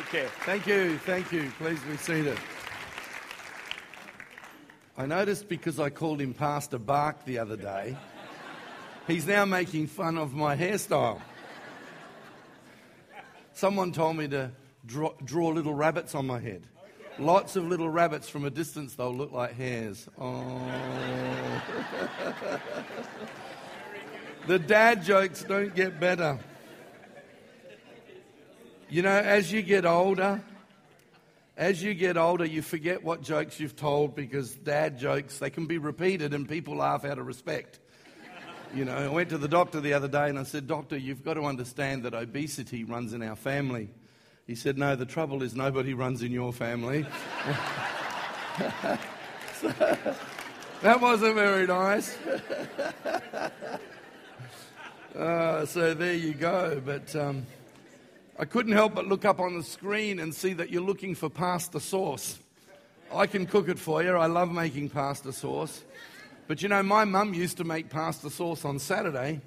Take care. Thank you, thank you. Please be seated. I noticed because I called him Pastor Bark the other day, he's now making fun of my hairstyle. Someone told me to draw, draw little rabbits on my head. Lots of little rabbits from a distance, they'll look like hairs. Oh. the dad jokes don't get better. You know, as you get older, as you get older, you forget what jokes you've told because dad jokes, they can be repeated and people laugh out of respect. You know, I went to the doctor the other day and I said, Doctor, you've got to understand that obesity runs in our family. He said, No, the trouble is nobody runs in your family. so, that wasn't very nice. uh, so there you go. But. Um, I couldn't help but look up on the screen and see that you're looking for pasta sauce. I can cook it for you. I love making pasta sauce. But you know, my mum used to make pasta sauce on Saturday,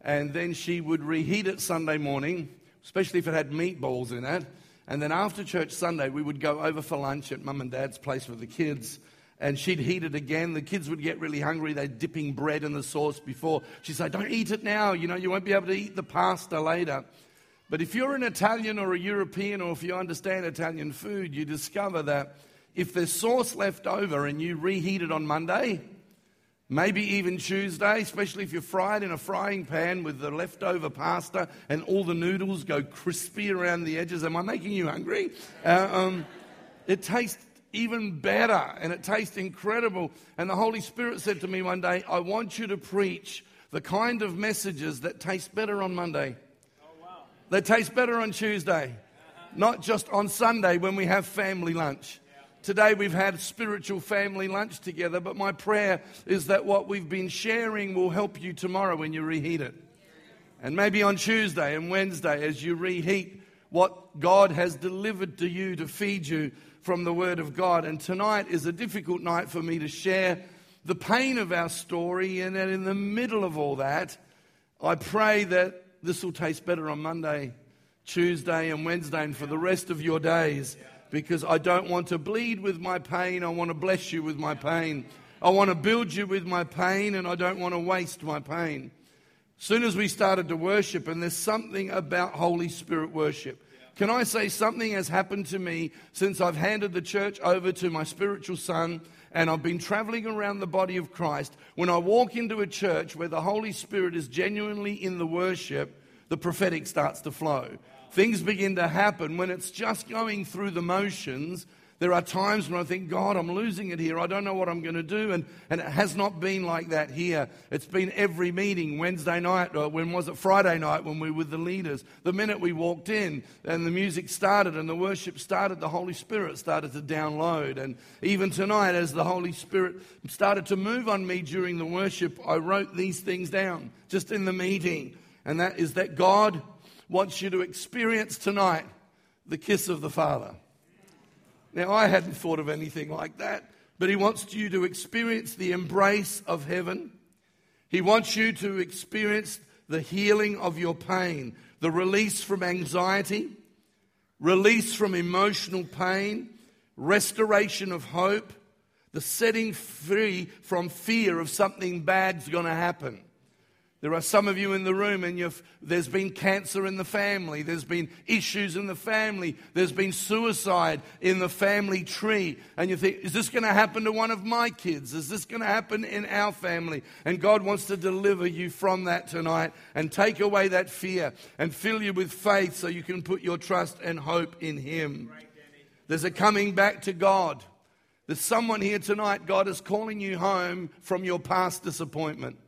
and then she would reheat it Sunday morning, especially if it had meatballs in it. And then after church Sunday, we would go over for lunch at mum and dad's place with the kids. And she'd heat it again. The kids would get really hungry. They're dipping bread in the sauce before. She'd say, Don't eat it now. You know, you won't be able to eat the pasta later. But if you're an Italian or a European, or if you understand Italian food, you discover that if there's sauce left over and you reheat it on Monday, maybe even Tuesday, especially if you fry it in a frying pan with the leftover pasta and all the noodles go crispy around the edges. Am I making you hungry? Uh, um, it tastes even better and it tastes incredible. And the Holy Spirit said to me one day, I want you to preach the kind of messages that taste better on Monday. They taste better on Tuesday, not just on Sunday when we have family lunch. Today we've had spiritual family lunch together, but my prayer is that what we've been sharing will help you tomorrow when you reheat it. And maybe on Tuesday and Wednesday as you reheat what God has delivered to you to feed you from the Word of God. And tonight is a difficult night for me to share the pain of our story, and in the middle of all that, I pray that this will taste better on Monday, Tuesday, and Wednesday, and for the rest of your days because I don't want to bleed with my pain. I want to bless you with my pain. I want to build you with my pain, and I don't want to waste my pain. Soon as we started to worship, and there's something about Holy Spirit worship. Can I say something has happened to me since I've handed the church over to my spiritual son and I've been traveling around the body of Christ, when I walk into a church where the Holy Spirit is genuinely in the worship, the prophetic starts to flow. Things begin to happen when it's just going through the motions. There are times when I think, God, I'm losing it here. I don't know what I'm going to do. And, and it has not been like that here. It's been every meeting, Wednesday night, or when was it, Friday night, when we were with the leaders. The minute we walked in and the music started and the worship started, the Holy Spirit started to download. And even tonight, as the Holy Spirit started to move on me during the worship, I wrote these things down just in the meeting. And that is that God wants you to experience tonight the kiss of the Father. Now, I hadn't thought of anything like that, but he wants you to experience the embrace of heaven. He wants you to experience the healing of your pain, the release from anxiety, release from emotional pain, restoration of hope, the setting free from fear of something bad's going to happen. There are some of you in the room, and there's been cancer in the family. There's been issues in the family. There's been suicide in the family tree. And you think, is this going to happen to one of my kids? Is this going to happen in our family? And God wants to deliver you from that tonight and take away that fear and fill you with faith so you can put your trust and hope in Him. There's a coming back to God. There's someone here tonight, God is calling you home from your past disappointment.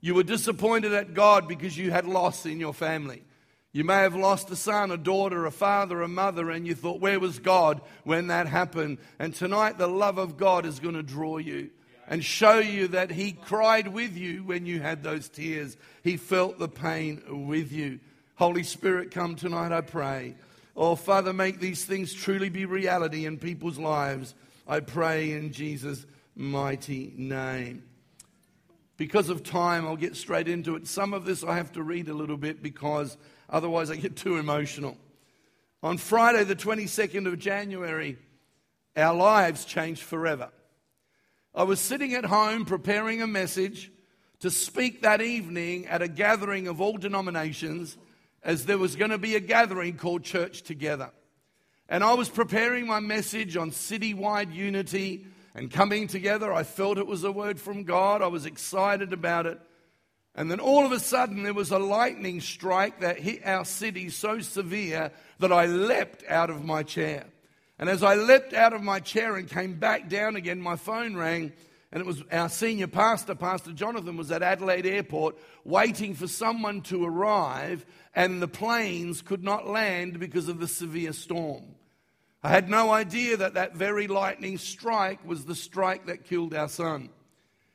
You were disappointed at God because you had loss in your family. You may have lost a son, a daughter, a father, a mother, and you thought, where was God when that happened? And tonight, the love of God is going to draw you and show you that He cried with you when you had those tears. He felt the pain with you. Holy Spirit, come tonight, I pray. Oh, Father, make these things truly be reality in people's lives. I pray in Jesus' mighty name. Because of time, I'll get straight into it. Some of this I have to read a little bit because otherwise I get too emotional. On Friday, the 22nd of January, our lives changed forever. I was sitting at home preparing a message to speak that evening at a gathering of all denominations, as there was going to be a gathering called Church Together. And I was preparing my message on citywide unity and coming together. I felt it was a word from God. I was excited about it. And then all of a sudden, there was a lightning strike that hit our city so severe that I leapt out of my chair. And as I leapt out of my chair and came back down again, my phone rang. And it was our senior pastor, Pastor Jonathan, was at Adelaide Airport waiting for someone to arrive, and the planes could not land because of the severe storm. I had no idea that that very lightning strike was the strike that killed our son.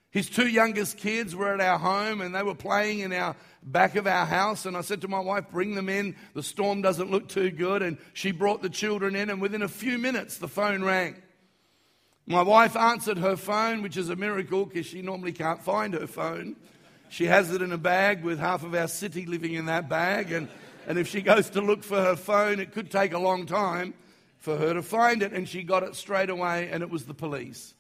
His two youngest kids were at our home and they were playing in our back of our house. And I said to my wife, Bring them in. The storm doesn't look too good. And she brought the children in, and within a few minutes, the phone rang. My wife answered her phone, which is a miracle because she normally can't find her phone. She has it in a bag with half of our city living in that bag. And, and if she goes to look for her phone, it could take a long time for her to find it. And she got it straight away, and it was the police.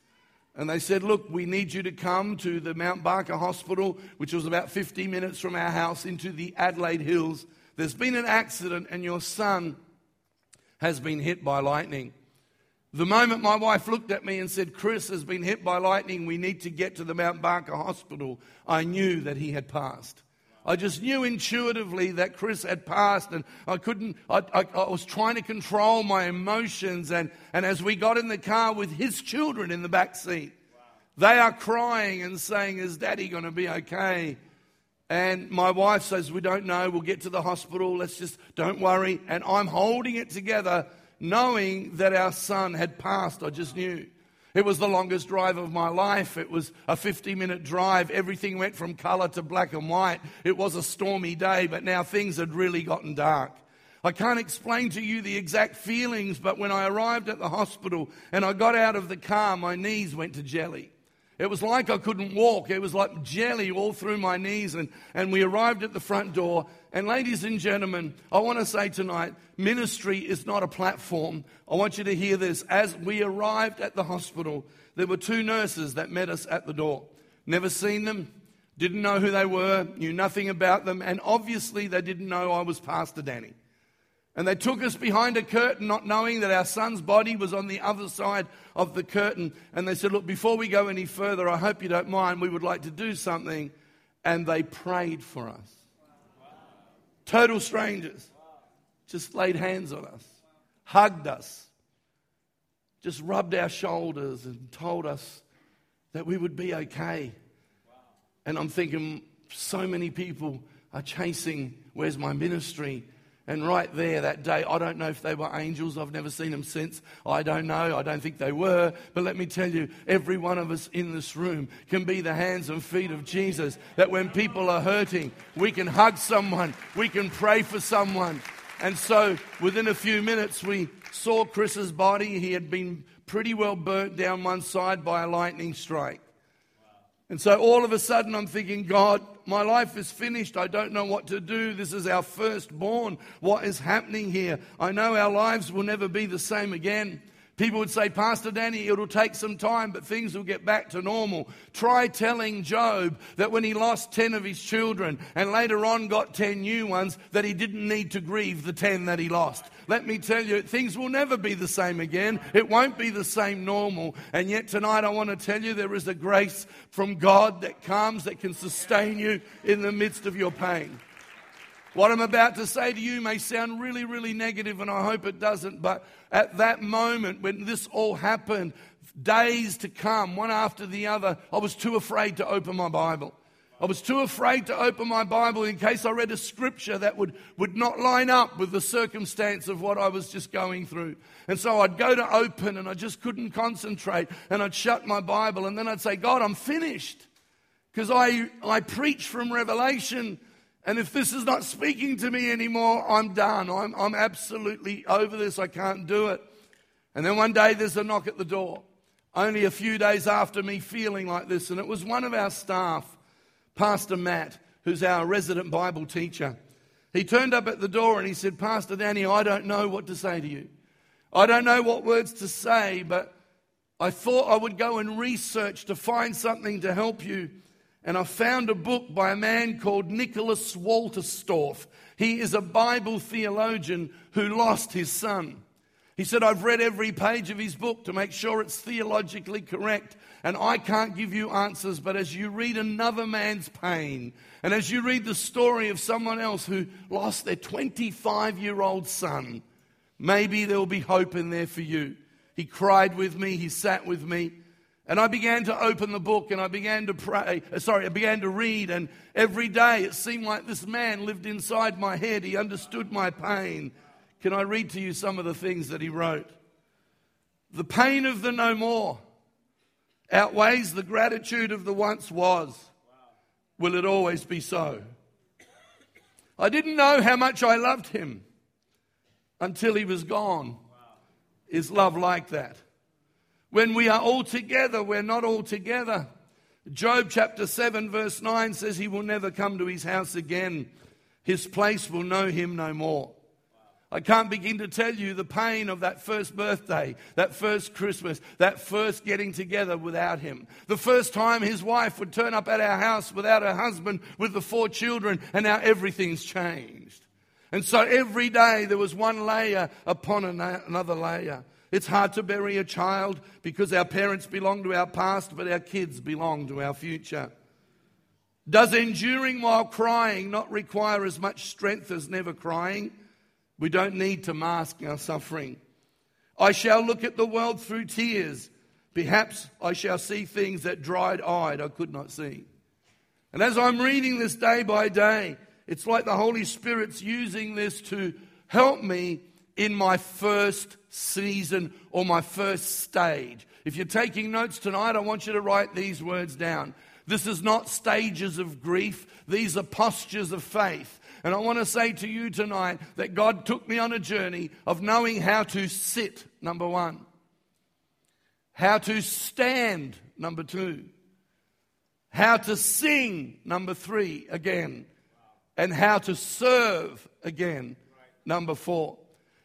And they said, Look, we need you to come to the Mount Barker Hospital, which was about 50 minutes from our house, into the Adelaide Hills. There's been an accident, and your son has been hit by lightning. The moment my wife looked at me and said, Chris has been hit by lightning, we need to get to the Mount Barker Hospital, I knew that he had passed. I just knew intuitively that Chris had passed, and I couldn't, I, I, I, was trying to control my emotions. And, and as we got in the car with his children in the back seat, they are crying and saying, Is daddy going to be okay? And my wife says, We don't know. We'll get to the hospital. Let's just, don't worry. And I'm holding it together, knowing that our son had passed. I just knew. It was the longest drive of my life. It was a 50 minute drive. Everything went from color to black and white. It was a stormy day, but now things had really gotten dark. I can't explain to you the exact feelings, but when I arrived at the hospital and I got out of the car, my knees went to jelly. It was like I couldn't walk. It was like jelly all through my knees. And, and we arrived at the front door. And, ladies and gentlemen, I want to say tonight ministry is not a platform. I want you to hear this. As we arrived at the hospital, there were two nurses that met us at the door. Never seen them, didn't know who they were, knew nothing about them, and obviously they didn't know I was Pastor Danny. And they took us behind a curtain, not knowing that our son's body was on the other side of the curtain. And they said, Look, before we go any further, I hope you don't mind. We would like to do something. And they prayed for us. Total strangers just laid hands on us, hugged us, just rubbed our shoulders and told us that we would be okay. And I'm thinking, so many people are chasing, where's my ministry? And right there that day, I don't know if they were angels. I've never seen them since. I don't know. I don't think they were. But let me tell you, every one of us in this room can be the hands and feet of Jesus. That when people are hurting, we can hug someone, we can pray for someone. And so within a few minutes, we saw Chris's body. He had been pretty well burnt down one side by a lightning strike. And so all of a sudden, I'm thinking, God, my life is finished. I don't know what to do. This is our firstborn. What is happening here? I know our lives will never be the same again. People would say, Pastor Danny, it'll take some time, but things will get back to normal. Try telling Job that when he lost 10 of his children and later on got 10 new ones, that he didn't need to grieve the 10 that he lost. Let me tell you, things will never be the same again. It won't be the same normal. And yet tonight I want to tell you there is a grace from God that comes that can sustain you in the midst of your pain. What I'm about to say to you may sound really, really negative, and I hope it doesn't, but at that moment when this all happened, days to come, one after the other, I was too afraid to open my Bible. I was too afraid to open my Bible in case I read a scripture that would, would not line up with the circumstance of what I was just going through. And so I'd go to open and I just couldn't concentrate and I'd shut my Bible and then I'd say, God, I'm finished. Because I, I preach from Revelation and if this is not speaking to me anymore, I'm done. I'm, I'm absolutely over this. I can't do it. And then one day there's a knock at the door. Only a few days after me feeling like this. And it was one of our staff, Pastor Matt, who's our resident Bible teacher. He turned up at the door and he said, Pastor Danny, I don't know what to say to you. I don't know what words to say, but I thought I would go and research to find something to help you. And I found a book by a man called Nicholas Wolterstorff. He is a Bible theologian who lost his son. He said, I've read every page of his book to make sure it's theologically correct, and I can't give you answers. But as you read another man's pain, and as you read the story of someone else who lost their 25 year old son, maybe there will be hope in there for you. He cried with me, he sat with me. And I began to open the book and I began to pray. Uh, sorry, I began to read. And every day it seemed like this man lived inside my head. He understood my pain. Can I read to you some of the things that he wrote? The pain of the no more outweighs the gratitude of the once was. Will it always be so? I didn't know how much I loved him until he was gone. Is love like that? When we are all together, we're not all together. Job chapter 7, verse 9 says, He will never come to his house again. His place will know him no more. I can't begin to tell you the pain of that first birthday, that first Christmas, that first getting together without him. The first time his wife would turn up at our house without her husband with the four children, and now everything's changed. And so every day there was one layer upon another layer. It's hard to bury a child because our parents belong to our past, but our kids belong to our future. Does enduring while crying not require as much strength as never crying? We don't need to mask our suffering. I shall look at the world through tears. Perhaps I shall see things that dried eyed I could not see. And as I'm reading this day by day, it's like the Holy Spirit's using this to help me in my first season or my first stage. If you're taking notes tonight, I want you to write these words down. This is not stages of grief, these are postures of faith. And I want to say to you tonight that God took me on a journey of knowing how to sit, number one, how to stand, number two, how to sing, number three, again, and how to serve again, number four.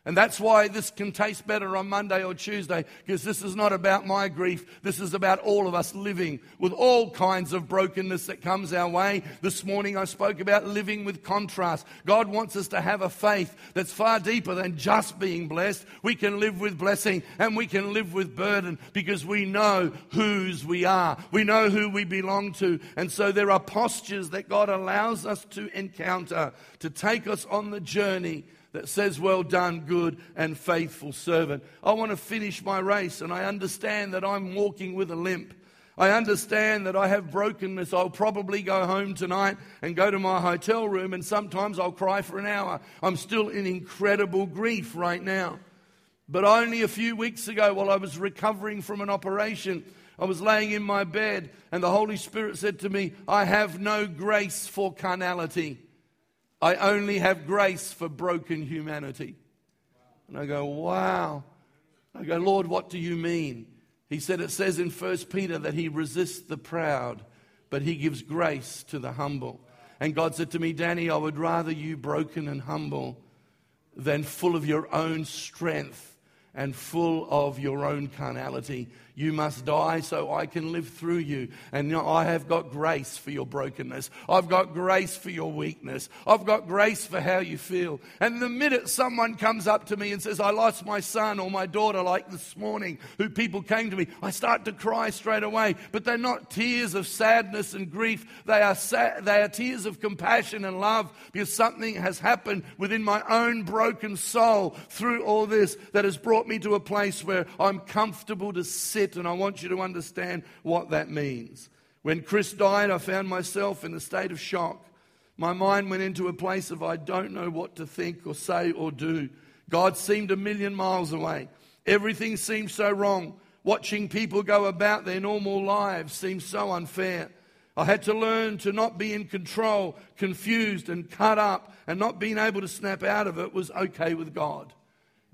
And that's why this can taste better on Monday or Tuesday, because this is not about my grief. This is about all of us living with all kinds of brokenness that comes our way. This morning I spoke about living with contrast. God wants us to have a faith that's far deeper than just being blessed. We can live with blessing and we can live with burden because we know whose we are. We know who we belong to. And so there are postures that God allows us to encounter to take us on the journey that says, Well done, good and faithful servant. I want to finish my race, and I understand that I'm walking with a limp. I understand that I have brokenness. I'll probably go home tonight and go to my hotel room, and sometimes I'll cry for an hour. I'm still in incredible grief right now. But only a few weeks ago, while I was recovering from an operation, I was laying in my bed, and the Holy Spirit said to me, I have no grace for carnality. I only have grace for broken humanity. And I go, wow. I go, Lord, what do you mean? He said, it says in 1 Peter that he resists the proud, but he gives grace to the humble. And God said to me, Danny, I would rather you broken and humble than full of your own strength and full of your own carnality. You must die so I can live through you. And I have got grace for your brokenness. I've got grace for your weakness. I've got grace for how you feel. And the minute someone comes up to me and says, I lost my son or my daughter, like this morning, who people came to me, I start to cry straight away. But they're not tears of sadness and grief. They are, sa- they are tears of compassion and love because something has happened within my own broken soul through all this that has brought me to a place where I'm comfortable to sit it, and I want you to understand what that means. When Chris died, I found myself in a state of shock. My mind went into a place of I don't know what to think or say or do. God seemed a million miles away. Everything seemed so wrong. Watching people go about their normal lives seemed so unfair. I had to learn to not be in control, confused and cut up, and not being able to snap out of it was okay with God.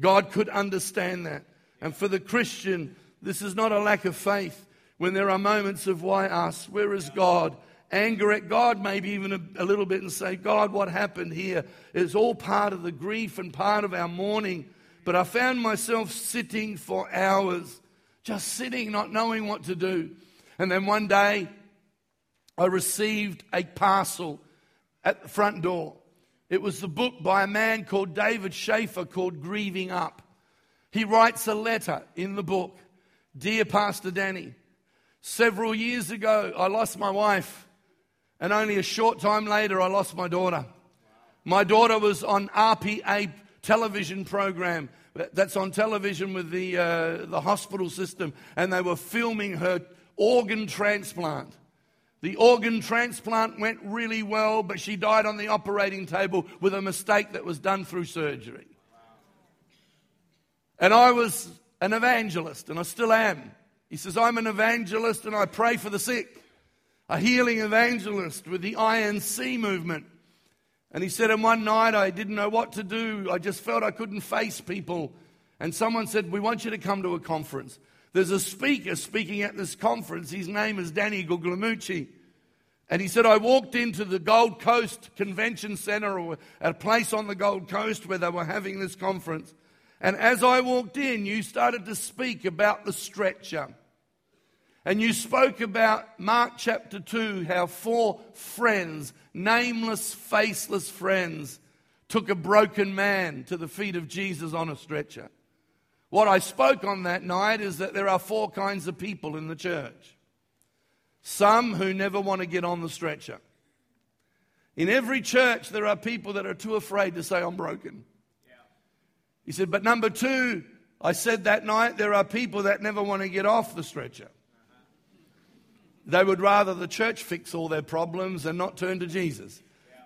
God could understand that. And for the Christian, this is not a lack of faith when there are moments of why us? Where is God? anger at God, maybe even a, a little bit, and say, God, what happened here? It's all part of the grief and part of our mourning. But I found myself sitting for hours, just sitting, not knowing what to do. And then one day, I received a parcel at the front door. It was the book by a man called David Schaefer called Grieving Up. He writes a letter in the book Dear Pastor Danny, several years ago I lost my wife, and only a short time later I lost my daughter. My daughter was on RPA television program that's on television with the, uh, the hospital system, and they were filming her organ transplant. The organ transplant went really well, but she died on the operating table with a mistake that was done through surgery. And I was an evangelist, and I still am. He says, I'm an evangelist and I pray for the sick, a healing evangelist with the INC movement. And he said, and one night I didn't know what to do. I just felt I couldn't face people. And someone said, We want you to come to a conference. There's a speaker speaking at this conference. His name is Danny Guglielmucci. And he said, I walked into the Gold Coast Convention Center, or a place on the Gold Coast where they were having this conference. And as I walked in, you started to speak about the stretcher. And you spoke about Mark chapter 2, how four friends, nameless, faceless friends, took a broken man to the feet of Jesus on a stretcher. What I spoke on that night is that there are four kinds of people in the church. Some who never want to get on the stretcher. In every church, there are people that are too afraid to say, I'm broken. He said, but number two, I said that night, there are people that never want to get off the stretcher. They would rather the church fix all their problems and not turn to Jesus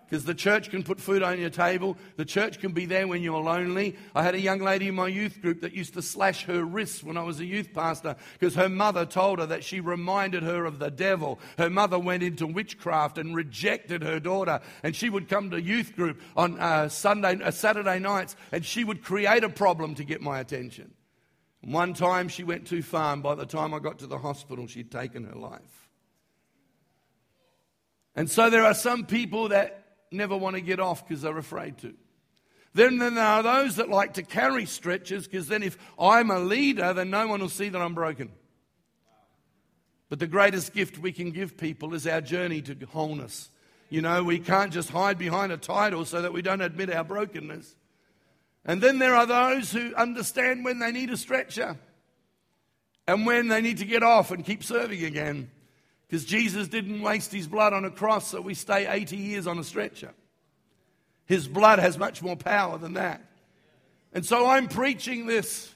because the church can put food on your table. The church can be there when you're lonely. I had a young lady in my youth group that used to slash her wrists when I was a youth pastor because her mother told her that she reminded her of the devil. Her mother went into witchcraft and rejected her daughter, and she would come to youth group on uh, Sunday, uh, Saturday nights, and she would create a problem to get my attention. One time she went too far, and by the time I got to the hospital, she'd taken her life. And so there are some people that never want to get off because they're afraid to. Then, there are those that like to carry stretchers because then if I'm a leader, then no one will see that I'm broken. But the greatest gift we can give people is our journey to wholeness. You know, we can't just hide behind a title so that we don't admit our brokenness. And then there are those who understand when they need a stretcher and when they need to get off and keep serving again. Because Jesus didn't waste his blood on a cross so we stay 80 years on a stretcher. His blood has much more power than that. And so I'm preaching this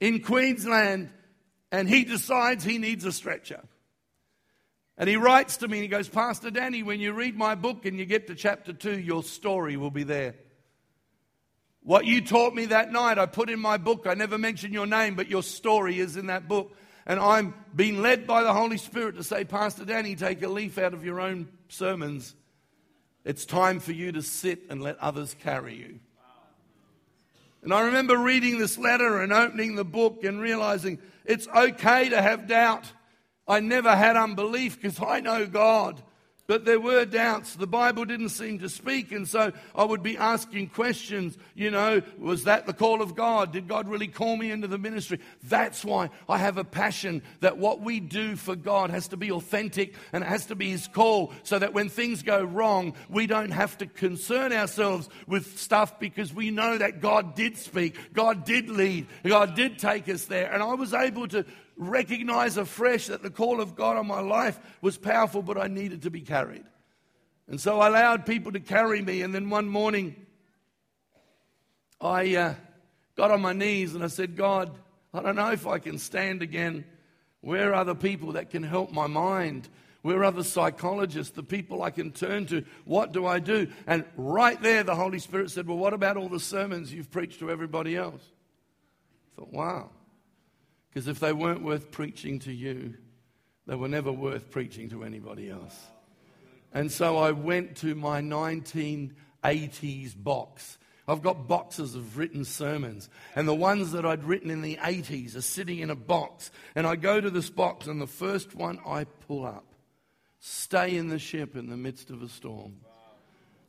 in Queensland, and he decides he needs a stretcher. And he writes to me and he goes, Pastor Danny, when you read my book and you get to chapter 2, your story will be there. What you taught me that night, I put in my book. I never mentioned your name, but your story is in that book. And I'm being led by the Holy Spirit to say, Pastor Danny, take a leaf out of your own sermons. It's time for you to sit and let others carry you. And I remember reading this letter and opening the book and realizing it's okay to have doubt. I never had unbelief because I know God. But there were doubts. The Bible didn't seem to speak. And so I would be asking questions. You know, was that the call of God? Did God really call me into the ministry? That's why I have a passion that what we do for God has to be authentic and it has to be His call so that when things go wrong, we don't have to concern ourselves with stuff because we know that God did speak, God did lead, God did take us there. And I was able to recognize afresh that the call of God on my life was powerful, but I needed to be carried. And so I allowed people to carry me. And then one morning, I uh, got on my knees and I said, God, I don't know if I can stand again. Where are the people that can help my mind? Where are the psychologists, the people I can turn to? What do I do? And right there, the Holy Spirit said, Well, what about all the sermons you've preached to everybody else? I thought, wow. Because if they weren't worth preaching to you, they were never worth preaching to anybody else. And so I went to my 1980s box. I've got boxes of written sermons, and the ones that I'd written in the 80s are sitting in a box. And I go to this box, and the first one I pull up Stay in the ship in the midst of a storm.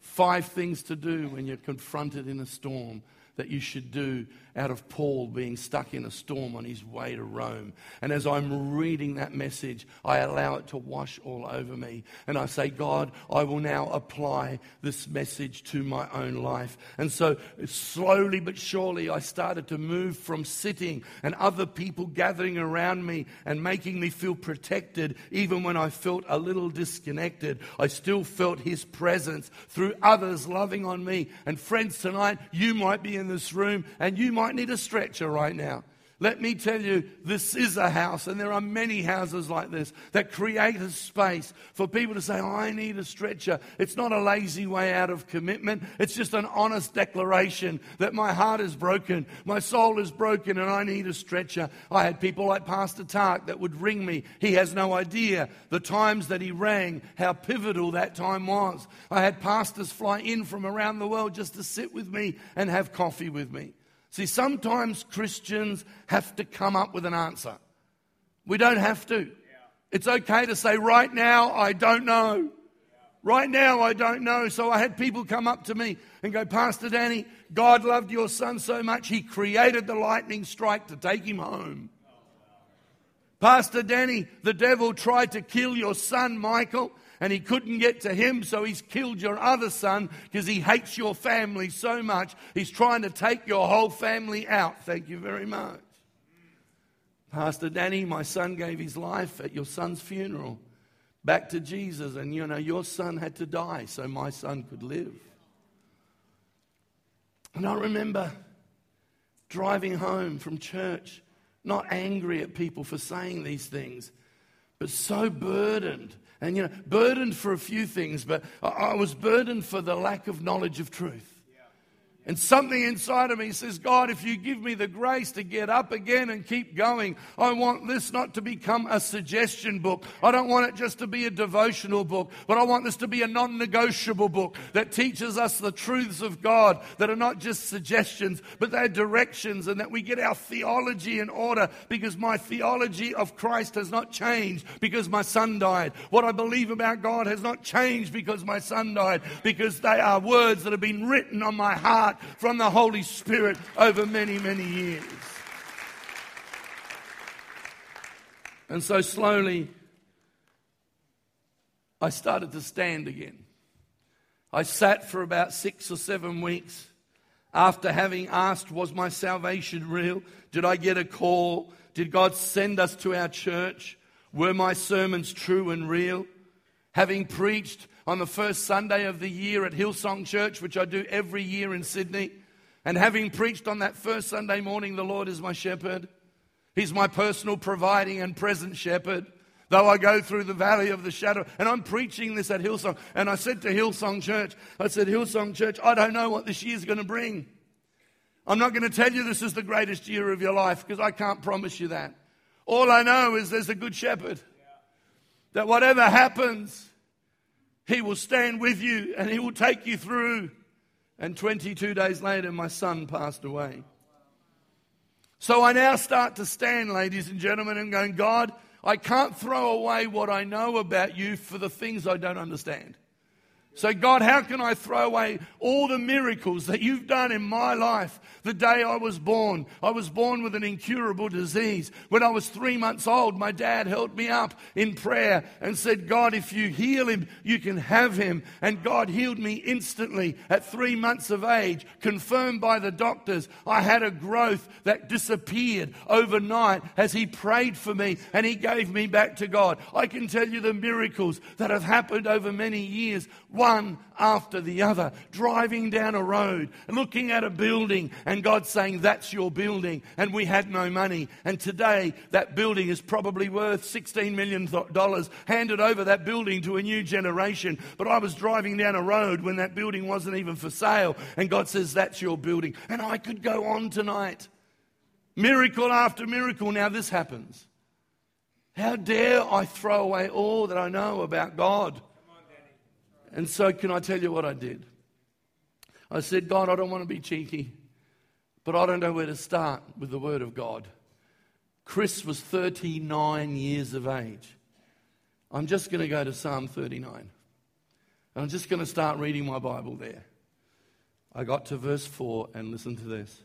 Five things to do when you're confronted in a storm that you should do out of Paul being stuck in a storm on his way to Rome. And as I'm reading that message, I allow it to wash all over me. And I say, God, I will now apply this message to my own life. And so, slowly but surely, I started to move from sitting and other people gathering around me and making me feel protected, even when I felt a little disconnected. I still felt His presence through others loving on me. And, friends, tonight, you might be in this room and you might need a stretcher right now. Let me tell you, this is a house, and there are many houses like this that create a space for people to say, I need a stretcher. It's not a lazy way out of commitment. It's just an honest declaration that my heart is broken, my soul is broken, and I need a stretcher. I had people like Pastor Tark that would ring me. He has no idea the times that he rang, how pivotal that time was. I had pastors fly in from around the world just to sit with me and have coffee with me. See, sometimes Christians have to come up with an answer. We don't have to. It's okay to say, right now, I don't know. Right now, I don't know. So I had people come up to me and go, Pastor Danny, God loved your son so much, he created the lightning strike to take him home. Oh, Pastor Danny, the devil tried to kill your son, Michael, and he couldn't get to him, so he's killed your other son because he hates your family so much. He's trying to take your whole family out. Thank you very much. Pastor Danny, my son gave his life at your son's funeral back to Jesus, and you know, your son had to die so my son could live. And I remember driving home from church, not angry at people for saying these things, but so burdened and, you know, burdened for a few things, but I was burdened for the lack of knowledge of truth. And something inside of me says, God, if you give me the grace to get up again and keep going, I want this not to become a suggestion book. I don't want it just to be a devotional book, but I want this to be a non negotiable book that teaches us the truths of God that are not just suggestions, but they're directions and that we get our theology in order because my theology of Christ has not changed because my son died. What I believe about God has not changed because my son died, because they are words that have been written on my heart from the Holy Spirit over many, many years. And so slowly, I started to stand again. I sat for about six or seven weeks after having asked, Was my salvation real? Did I get a call? Did God send us to our church? Were my sermons true and real? Having preached on the first Sunday of the year at Hillsong Church, which I do every year in Sydney. And having preached on that first Sunday morning, the Lord is my shepherd. He's my personal providing and present shepherd. Though I go through the valley of the shadow, and I'm preaching this at Hillsong. And I said to Hillsong Church, I said, Hillsong Church, I don't know what this year's going to bring. I'm not going to tell you this is the greatest year of your life because I can't promise you that. All I know is there's a good shepherd. That whatever happens, he will stand with you and He will take you through. And 22 days later, my son passed away. So I now start to stand, ladies and gentlemen, and going, God, I can't throw away what I know about you for the things I don't understand. So, God, how can I throw away all the miracles that you've done in my life? The day I was born, I was born with an incurable disease. When I was three months old, my dad held me up in prayer and said, God, if you heal him, you can have him. And God healed me instantly at three months of age, confirmed by the doctors. I had a growth that disappeared overnight as he prayed for me and he gave me back to God. I can tell you the miracles that have happened over many years one after the other, driving down a road, looking at a building, and God saying, That's your building. And we had no money. And today, that building is probably worth $16 million, handed over that building to a new generation. But I was driving down a road when that building wasn't even for sale, and God says, That's your building. And I could go on tonight. Miracle after miracle. Now, this happens. How dare I throw away all that I know about God? And so, can I tell you what I did? I said, God, I don't want to be cheeky, but I don't know where to start with the Word of God. Chris was 39 years of age. I'm just going to go to Psalm 39. And I'm just going to start reading my Bible there. I got to verse 4 and listen to this.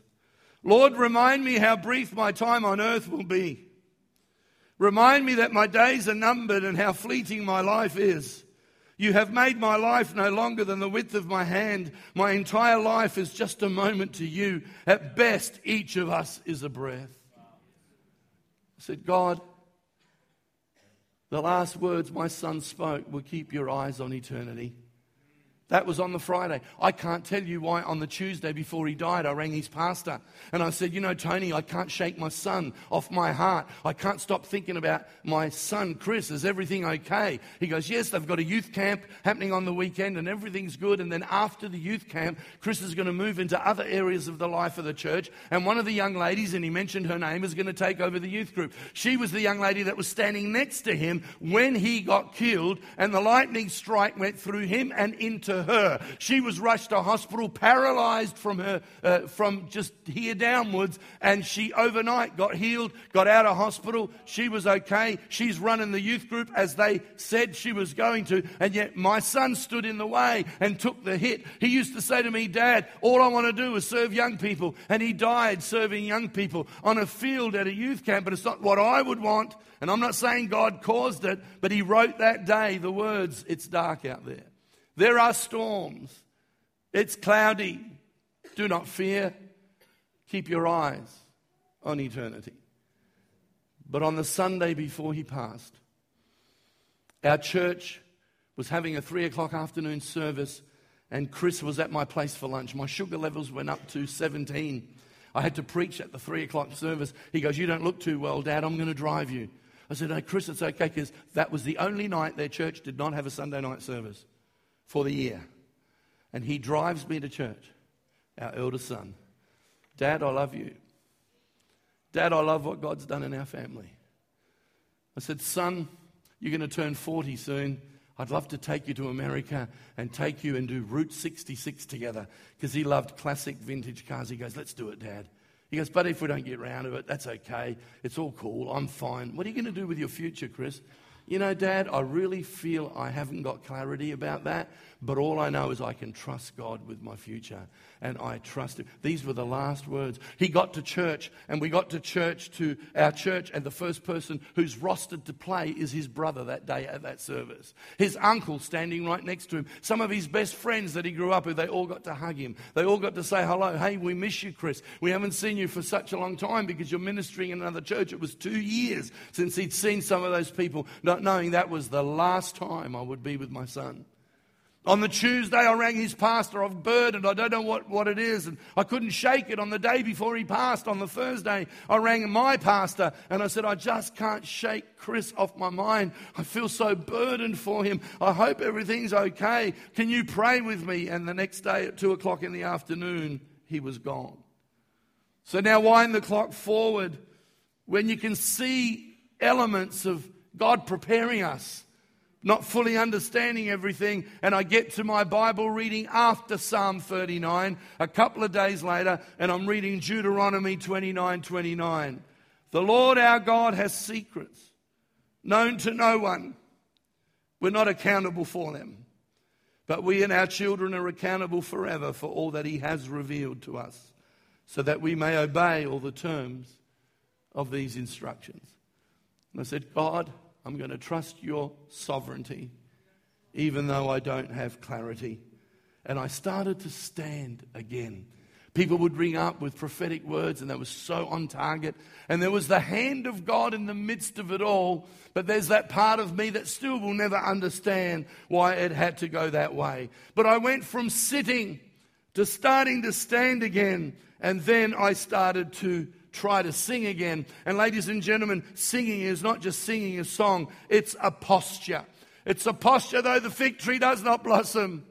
Lord, remind me how brief my time on earth will be. Remind me that my days are numbered and how fleeting my life is. You have made my life no longer than the width of my hand. My entire life is just a moment to you. At best, each of us is a breath. I said, God, the last words my son spoke will keep your eyes on eternity. That was on the Friday. I can't tell you why on the Tuesday before he died, I rang his pastor and I said, You know, Tony, I can't shake my son off my heart. I can't stop thinking about my son, Chris. Is everything okay? He goes, Yes, they've got a youth camp happening on the weekend and everything's good. And then after the youth camp, Chris is going to move into other areas of the life of the church. And one of the young ladies, and he mentioned her name, is going to take over the youth group. She was the young lady that was standing next to him when he got killed, and the lightning strike went through him and into her. She was rushed to hospital, paralyzed from her, uh, from just here downwards, and she overnight got healed, got out of hospital. She was okay. She's running the youth group as they said she was going to, and yet my son stood in the way and took the hit. He used to say to me, Dad, all I want to do is serve young people, and he died serving young people on a field at a youth camp, but it's not what I would want. And I'm not saying God caused it, but he wrote that day the words, It's dark out there. There are storms. It's cloudy. Do not fear. Keep your eyes on eternity. But on the Sunday before he passed, our church was having a three o'clock afternoon service, and Chris was at my place for lunch. My sugar levels went up to 17. I had to preach at the three o'clock service. He goes, You don't look too well, Dad. I'm going to drive you. I said, No, Chris, it's okay because that was the only night their church did not have a Sunday night service for the year. And he drives me to church, our eldest son. Dad, I love you. Dad, I love what God's done in our family. I said, Son, you're going to turn 40 soon. I'd love to take you to America and take you and do Route 66 together because he loved classic vintage cars. He goes, Let's do it, Dad. He goes, But if we don't get round to it, that's okay. It's all cool. I'm fine. What are you going to do with your future, Chris? You know, Dad, I really feel I haven't got clarity about that, but all I know is I can trust God with my future, and I trust Him. These were the last words. He got to church, and we got to church, to our church, and the first person who's rostered to play is his brother that day at that service. His uncle standing right next to him. Some of his best friends that he grew up with, they all got to hug him. They all got to say hello. Hey, we miss you, Chris. We haven't seen you for such a long time because you're ministering in another church. It was two years since he'd seen some of those people, not knowing that was the last time I would be with my son. On the Tuesday, I rang his pastor. I've burdened. I don't know what, what it is. And I couldn't shake it on the day before he passed. On the Thursday, I rang my pastor and I said, I just can't shake Chris off my mind. I feel so burdened for him. I hope everything's okay. Can you pray with me? And the next day at two o'clock in the afternoon, he was gone. So now wind the clock forward when you can see elements of God preparing us not fully understanding everything, and I get to my Bible reading after Psalm 39 a couple of days later, and I'm reading Deuteronomy 29 29. The Lord our God has secrets known to no one. We're not accountable for them, but we and our children are accountable forever for all that He has revealed to us, so that we may obey all the terms of these instructions. And I said, God, I'm going to trust your sovereignty, even though I don't have clarity. And I started to stand again. People would ring up with prophetic words, and they were so on target. And there was the hand of God in the midst of it all. But there's that part of me that still will never understand why it had to go that way. But I went from sitting to starting to stand again. And then I started to try to sing again. And ladies and gentlemen, singing is not just singing a song, it's a posture. It's a posture, though the fig tree does not blossom,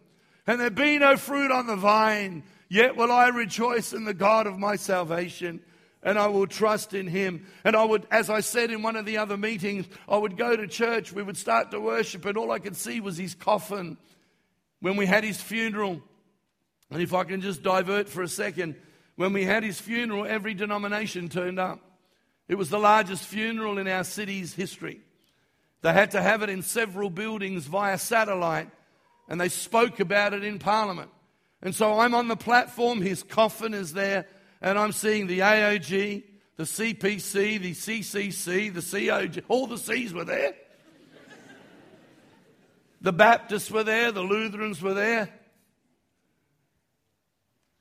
and there be no fruit on the vine, yet will I rejoice in the God of my salvation and I will trust in him. And I would, as I said in one of the other meetings, I would go to church, we would start to worship, and all I could see was his coffin when we had his funeral. And if I can just divert for a second, when we had his funeral, every denomination turned up. It was the largest funeral in our city's history. They had to have it in several buildings via satellite, and they spoke about it in Parliament. And so I'm on the platform, his coffin is there, and I'm seeing the AOG, the CPC, the CCC, the COG, all the C's were there. The Baptists were there, the Lutherans were there.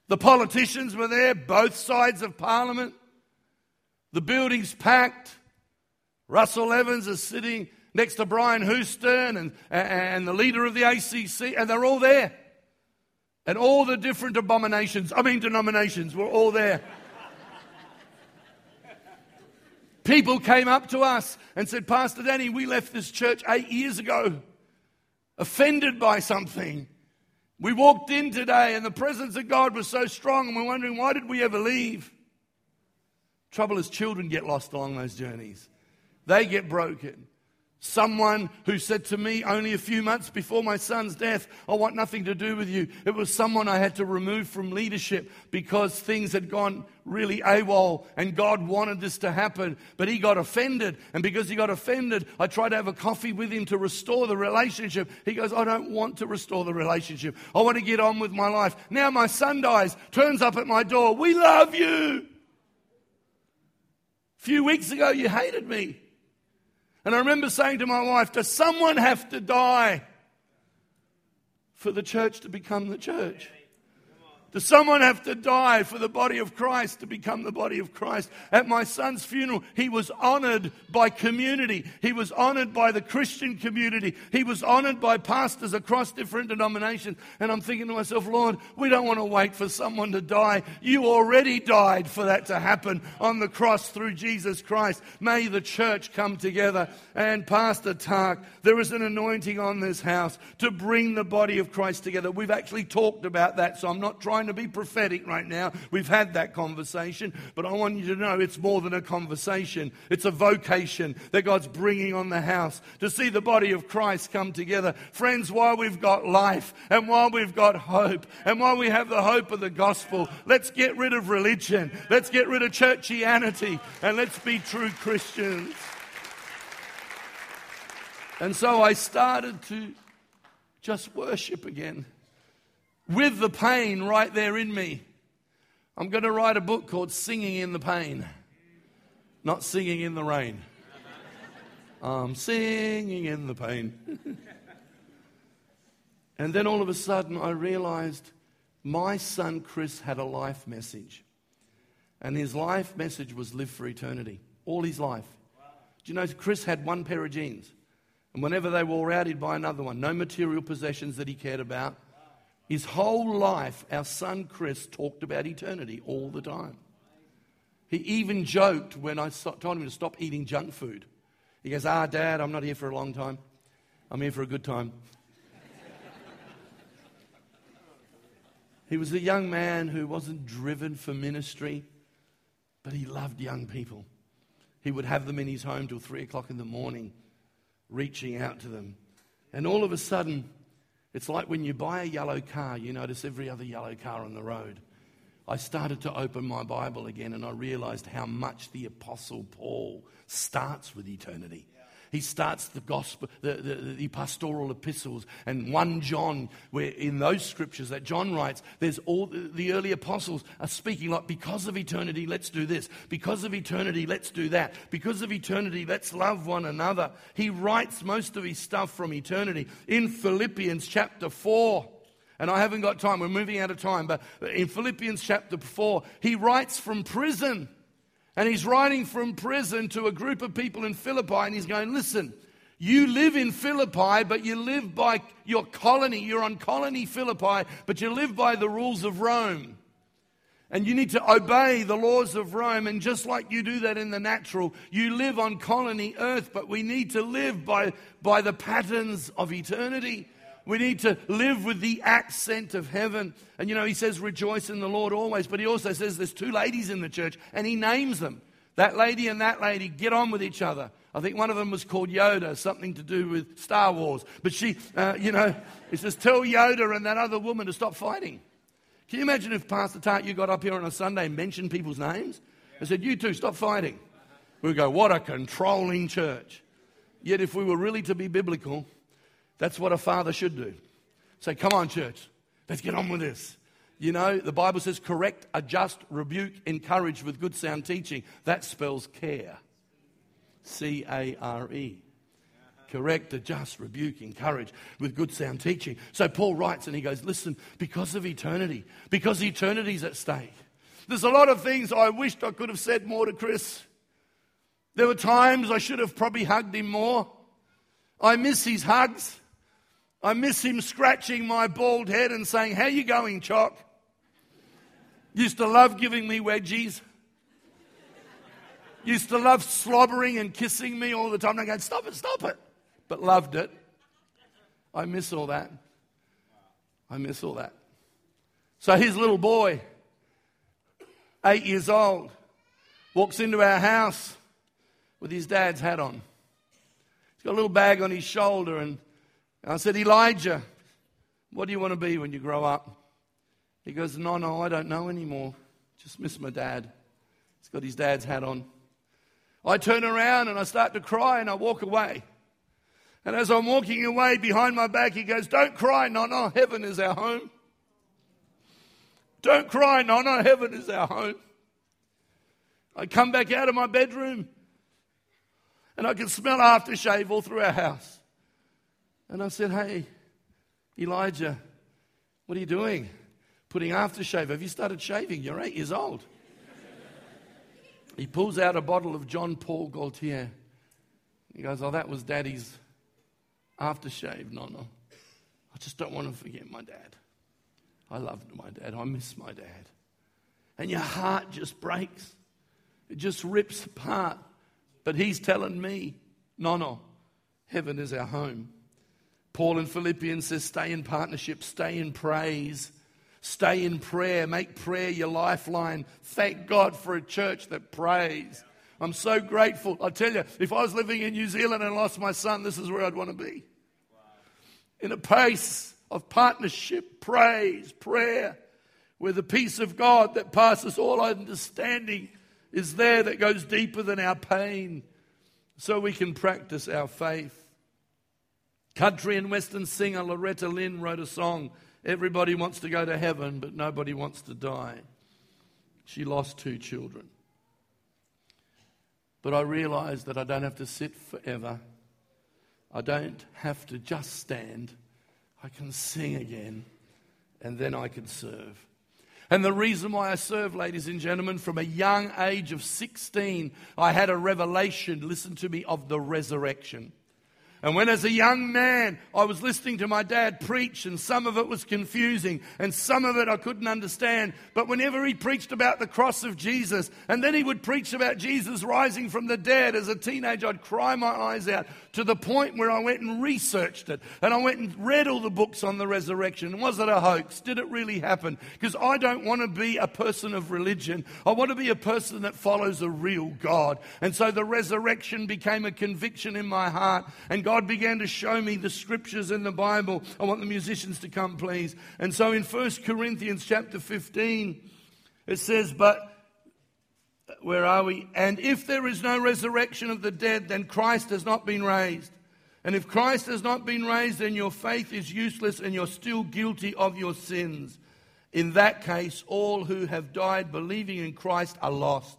The politicians were there, both sides of Parliament. The building's packed. Russell Evans is sitting next to Brian Houston and, and the leader of the ACC, and they're all there. And all the different abominations, I mean denominations, were all there. People came up to us and said, Pastor Danny, we left this church eight years ago, offended by something. We walked in today and the presence of God was so strong, and we're wondering, why did we ever leave? Trouble is, children get lost along those journeys, they get broken. Someone who said to me only a few months before my son's death, I want nothing to do with you. It was someone I had to remove from leadership because things had gone really AWOL and God wanted this to happen. But he got offended. And because he got offended, I tried to have a coffee with him to restore the relationship. He goes, I don't want to restore the relationship. I want to get on with my life. Now my son dies, turns up at my door. We love you. A few weeks ago, you hated me. And I remember saying to my wife, Does someone have to die for the church to become the church? Does someone have to die for the body of Christ to become the body of Christ? At my son's funeral, he was honored by community. He was honored by the Christian community. He was honored by pastors across different denominations. And I'm thinking to myself, Lord, we don't want to wait for someone to die. You already died for that to happen on the cross through Jesus Christ. May the church come together. And Pastor Tak, there is an anointing on this house to bring the body of Christ together. We've actually talked about that, so I'm not trying trying to be prophetic right now. We've had that conversation, but I want you to know it's more than a conversation. It's a vocation that God's bringing on the house to see the body of Christ come together. Friends, while we've got life and while we've got hope and while we have the hope of the gospel, let's get rid of religion. Let's get rid of churchianity and let's be true Christians. And so I started to just worship again with the pain right there in me. I'm going to write a book called Singing in the Pain, not Singing in the Rain. I'm singing in the pain. and then all of a sudden, I realized my son Chris had a life message. And his life message was live for eternity, all his life. Do you know Chris had one pair of jeans? And whenever they wore out, he'd buy another one. No material possessions that he cared about. His whole life, our son Chris talked about eternity all the time. He even joked when I told him to stop eating junk food. He goes, Ah, Dad, I'm not here for a long time. I'm here for a good time. he was a young man who wasn't driven for ministry, but he loved young people. He would have them in his home till three o'clock in the morning, reaching out to them. And all of a sudden, it's like when you buy a yellow car, you notice every other yellow car on the road. I started to open my Bible again and I realized how much the Apostle Paul starts with eternity. He starts the gospel, the, the, the, pastoral epistles, and 1 John, where in those scriptures that John writes, there's all the, the early apostles are speaking like, because of eternity, let's do this. Because of eternity, let's do that. Because of eternity, let's love one another. He writes most of his stuff from eternity. In Philippians chapter 4, and I haven't got time, we're moving out of time, but in Philippians chapter 4, he writes from prison. And he's writing from prison to a group of people in Philippi, and he's going, Listen, you live in Philippi, but you live by your colony. You're on colony Philippi, but you live by the rules of Rome. And you need to obey the laws of Rome. And just like you do that in the natural, you live on colony earth, but we need to live by, by the patterns of eternity. We need to live with the accent of heaven. And you know, he says, rejoice in the Lord always. But he also says there's two ladies in the church, and he names them. That lady and that lady get on with each other. I think one of them was called Yoda, something to do with Star Wars. But she, uh, you know, he says, tell Yoda and that other woman to stop fighting. Can you imagine if Pastor Tak, you got up here on a Sunday and mentioned people's names and said, you two, stop fighting? We go, what a controlling church. Yet, if we were really to be biblical, that's what a father should do. Say, come on, church, let's get on with this. You know, the Bible says correct, adjust, rebuke, encourage with good sound teaching. That spells care. C A R E. Correct, adjust, rebuke, encourage with good sound teaching. So Paul writes and he goes, Listen, because of eternity, because eternity's at stake. There's a lot of things I wished I could have said more to Chris. There were times I should have probably hugged him more. I miss his hugs. I miss him scratching my bald head and saying, How you going, Chock? Used to love giving me wedgies. Used to love slobbering and kissing me all the time. I go, Stop it, stop it. But loved it. I miss all that. I miss all that. So his little boy, eight years old, walks into our house with his dad's hat on. He's got a little bag on his shoulder, and I said, Elijah, what do you want to be when you grow up? He goes, No, no, I don't know anymore. Just miss my dad. He's got his dad's hat on. I turn around and I start to cry and I walk away. And as I'm walking away behind my back, he goes, Don't cry, no, no, heaven is our home. Don't cry, no, no, heaven is our home. I come back out of my bedroom and I can smell aftershave all through our house. And I said, Hey, Elijah, what are you doing? Putting aftershave. Have you started shaving? You're eight years old. he pulls out a bottle of John Paul Gaultier. He goes, Oh, that was daddy's aftershave. No, no. I just don't want to forget my dad. I loved my dad. I miss my dad. And your heart just breaks, it just rips apart. But he's telling me, no, no, heaven is our home. Paul in Philippians says, stay in partnership, stay in praise, stay in prayer, make prayer your lifeline. Thank God for a church that prays. I'm so grateful. I tell you, if I was living in New Zealand and lost my son, this is where I'd want to be. In a place of partnership, praise, prayer, where the peace of God that passes all understanding is there that goes deeper than our pain so we can practice our faith. Country and Western singer Loretta Lynn wrote a song Everybody wants to go to heaven, but nobody wants to die. She lost two children. But I realized that I don't have to sit forever. I don't have to just stand. I can sing again, and then I can serve. And the reason why I serve, ladies and gentlemen, from a young age of 16, I had a revelation, listen to me, of the resurrection. And when, as a young man, I was listening to my dad preach, and some of it was confusing, and some of it I couldn't understand. But whenever he preached about the cross of Jesus, and then he would preach about Jesus rising from the dead, as a teenager, I'd cry my eyes out to the point where I went and researched it. And I went and read all the books on the resurrection. Was it a hoax? Did it really happen? Because I don't want to be a person of religion. I want to be a person that follows a real God. And so the resurrection became a conviction in my heart. And God began to show me the scriptures in the Bible. I want the musicians to come, please. And so in 1 Corinthians chapter 15, it says, But where are we? And if there is no resurrection of the dead, then Christ has not been raised. And if Christ has not been raised, then your faith is useless and you're still guilty of your sins. In that case, all who have died believing in Christ are lost.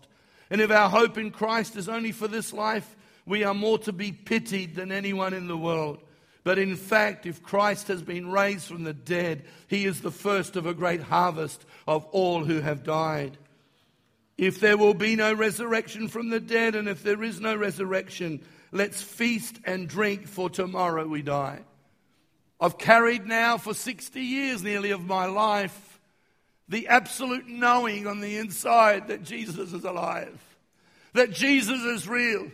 And if our hope in Christ is only for this life, we are more to be pitied than anyone in the world. But in fact, if Christ has been raised from the dead, he is the first of a great harvest of all who have died. If there will be no resurrection from the dead, and if there is no resurrection, let's feast and drink, for tomorrow we die. I've carried now for 60 years nearly of my life the absolute knowing on the inside that Jesus is alive, that Jesus is real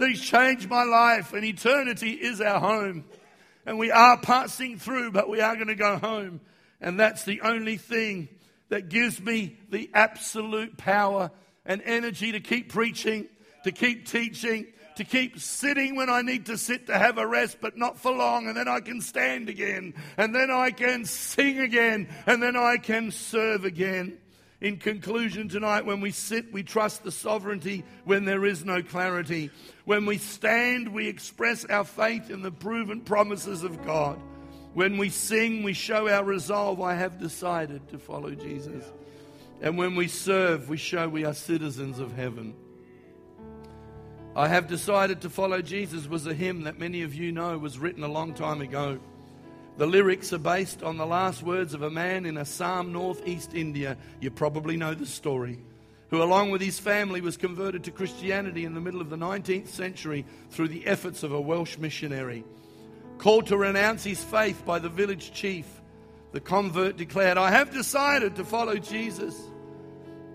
that He's changed my life, and eternity is our home. And we are passing through, but we are going to go home. And that's the only thing that gives me the absolute power and energy to keep preaching, to keep teaching, to keep sitting when I need to sit to have a rest, but not for long. And then I can stand again. And then I can sing again. And then I can serve again. In conclusion, tonight, when we sit, we trust the sovereignty when there is no clarity. When we stand, we express our faith in the proven promises of God. When we sing, we show our resolve I have decided to follow Jesus. And when we serve, we show we are citizens of heaven. I have decided to follow Jesus was a hymn that many of you know was written a long time ago. The lyrics are based on the last words of a man in Assam, northeast India. You probably know the story. Who, along with his family, was converted to Christianity in the middle of the 19th century through the efforts of a Welsh missionary. Called to renounce his faith by the village chief, the convert declared, I have decided to follow Jesus.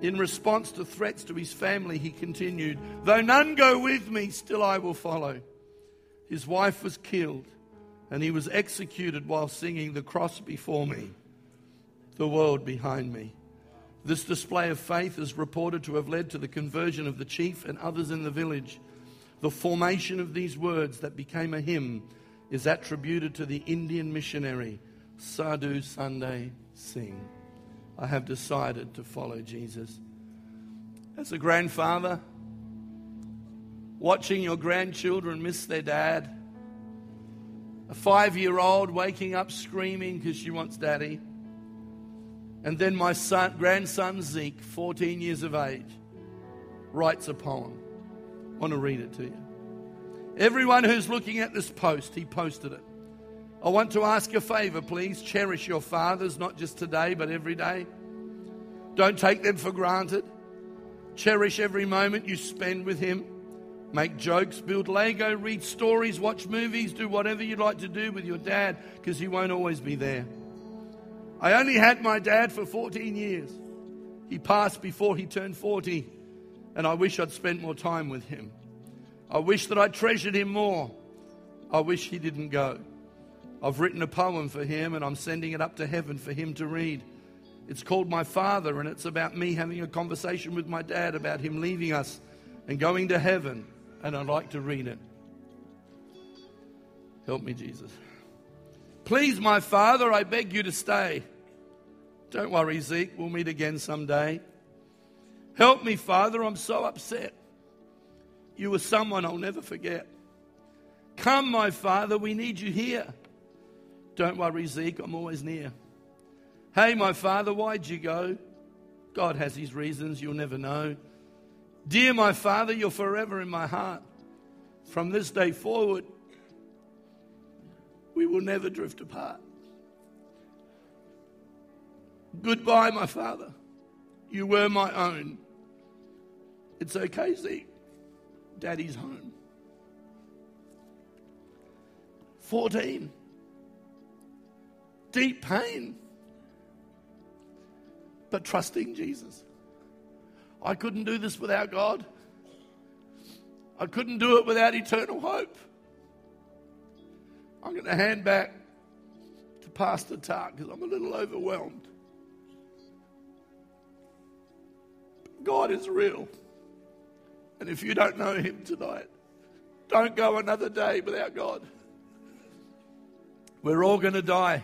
In response to threats to his family, he continued, Though none go with me, still I will follow. His wife was killed, and he was executed while singing, The cross before me, the world behind me. This display of faith is reported to have led to the conversion of the chief and others in the village. The formation of these words that became a hymn is attributed to the Indian missionary Sadhu Sundar Singh. I have decided to follow Jesus. As a grandfather, watching your grandchildren miss their dad, a five year old waking up screaming because she wants daddy, and then my son, grandson Zeke, 14 years of age, writes a poem. I want to read it to you. Everyone who's looking at this post, he posted it. I want to ask a favor, please. Cherish your fathers, not just today, but every day. Don't take them for granted. Cherish every moment you spend with him. Make jokes, build Lego, read stories, watch movies, do whatever you'd like to do with your dad because he won't always be there. I only had my dad for 14 years. He passed before he turned 40, and I wish I'd spent more time with him. I wish that I treasured him more. I wish he didn't go. I've written a poem for him and I'm sending it up to heaven for him to read. It's called My Father, and it's about me having a conversation with my dad about him leaving us and going to heaven. And I'd like to read it. Help me, Jesus. Please, my Father, I beg you to stay. Don't worry, Zeke, we'll meet again someday. Help me, Father, I'm so upset. You were someone I'll never forget. Come, my Father, we need you here. Don't worry, Zeke, I'm always near. Hey, my father, why'd you go? God has his reasons, you'll never know. Dear my father, you're forever in my heart. From this day forward, we will never drift apart. Goodbye, my father. You were my own. It's okay, Zeke. Daddy's home. 14 deep pain, but trusting Jesus. I couldn't do this without God. I couldn't do it without eternal hope. I'm going to hand back to Pastor Tak because I'm a little overwhelmed. God is real. And if you don't know Him tonight, don't go another day without God. We're all going to die.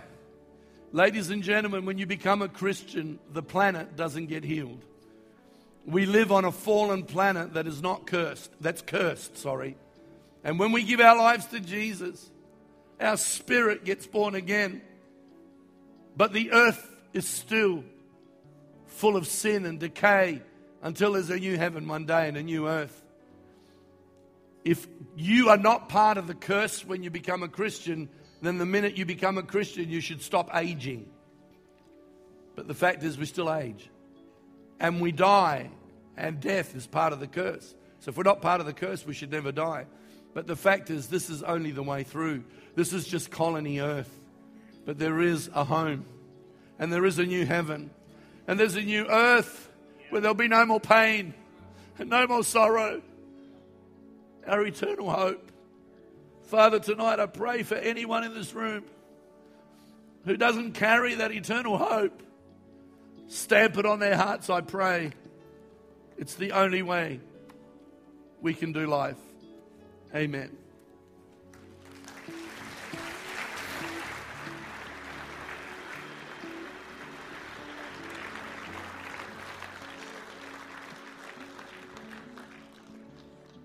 Ladies and gentlemen, when you become a Christian, the planet doesn't get healed. We live on a fallen planet that is not cursed, that's cursed, sorry. And when we give our lives to Jesus, our spirit gets born again. But the earth is still full of sin and decay until there's a new heaven one day and a new earth. If you are not part of the curse when you become a Christian, then the minute you become a Christian, you should stop aging. But the fact is, we still age. And we die, and death is part of the curse. So if we're not part of the curse, we should never die. But the fact is, this is only the way through. This is just colony earth. But there is a home, and there is a new heaven, and there's a new earth where there'll be no more pain and no more sorrow. Our eternal hope. Father, tonight I pray for anyone in this room who doesn't carry that eternal hope. Stamp it on their hearts, I pray. It's the only way we can do life. Amen.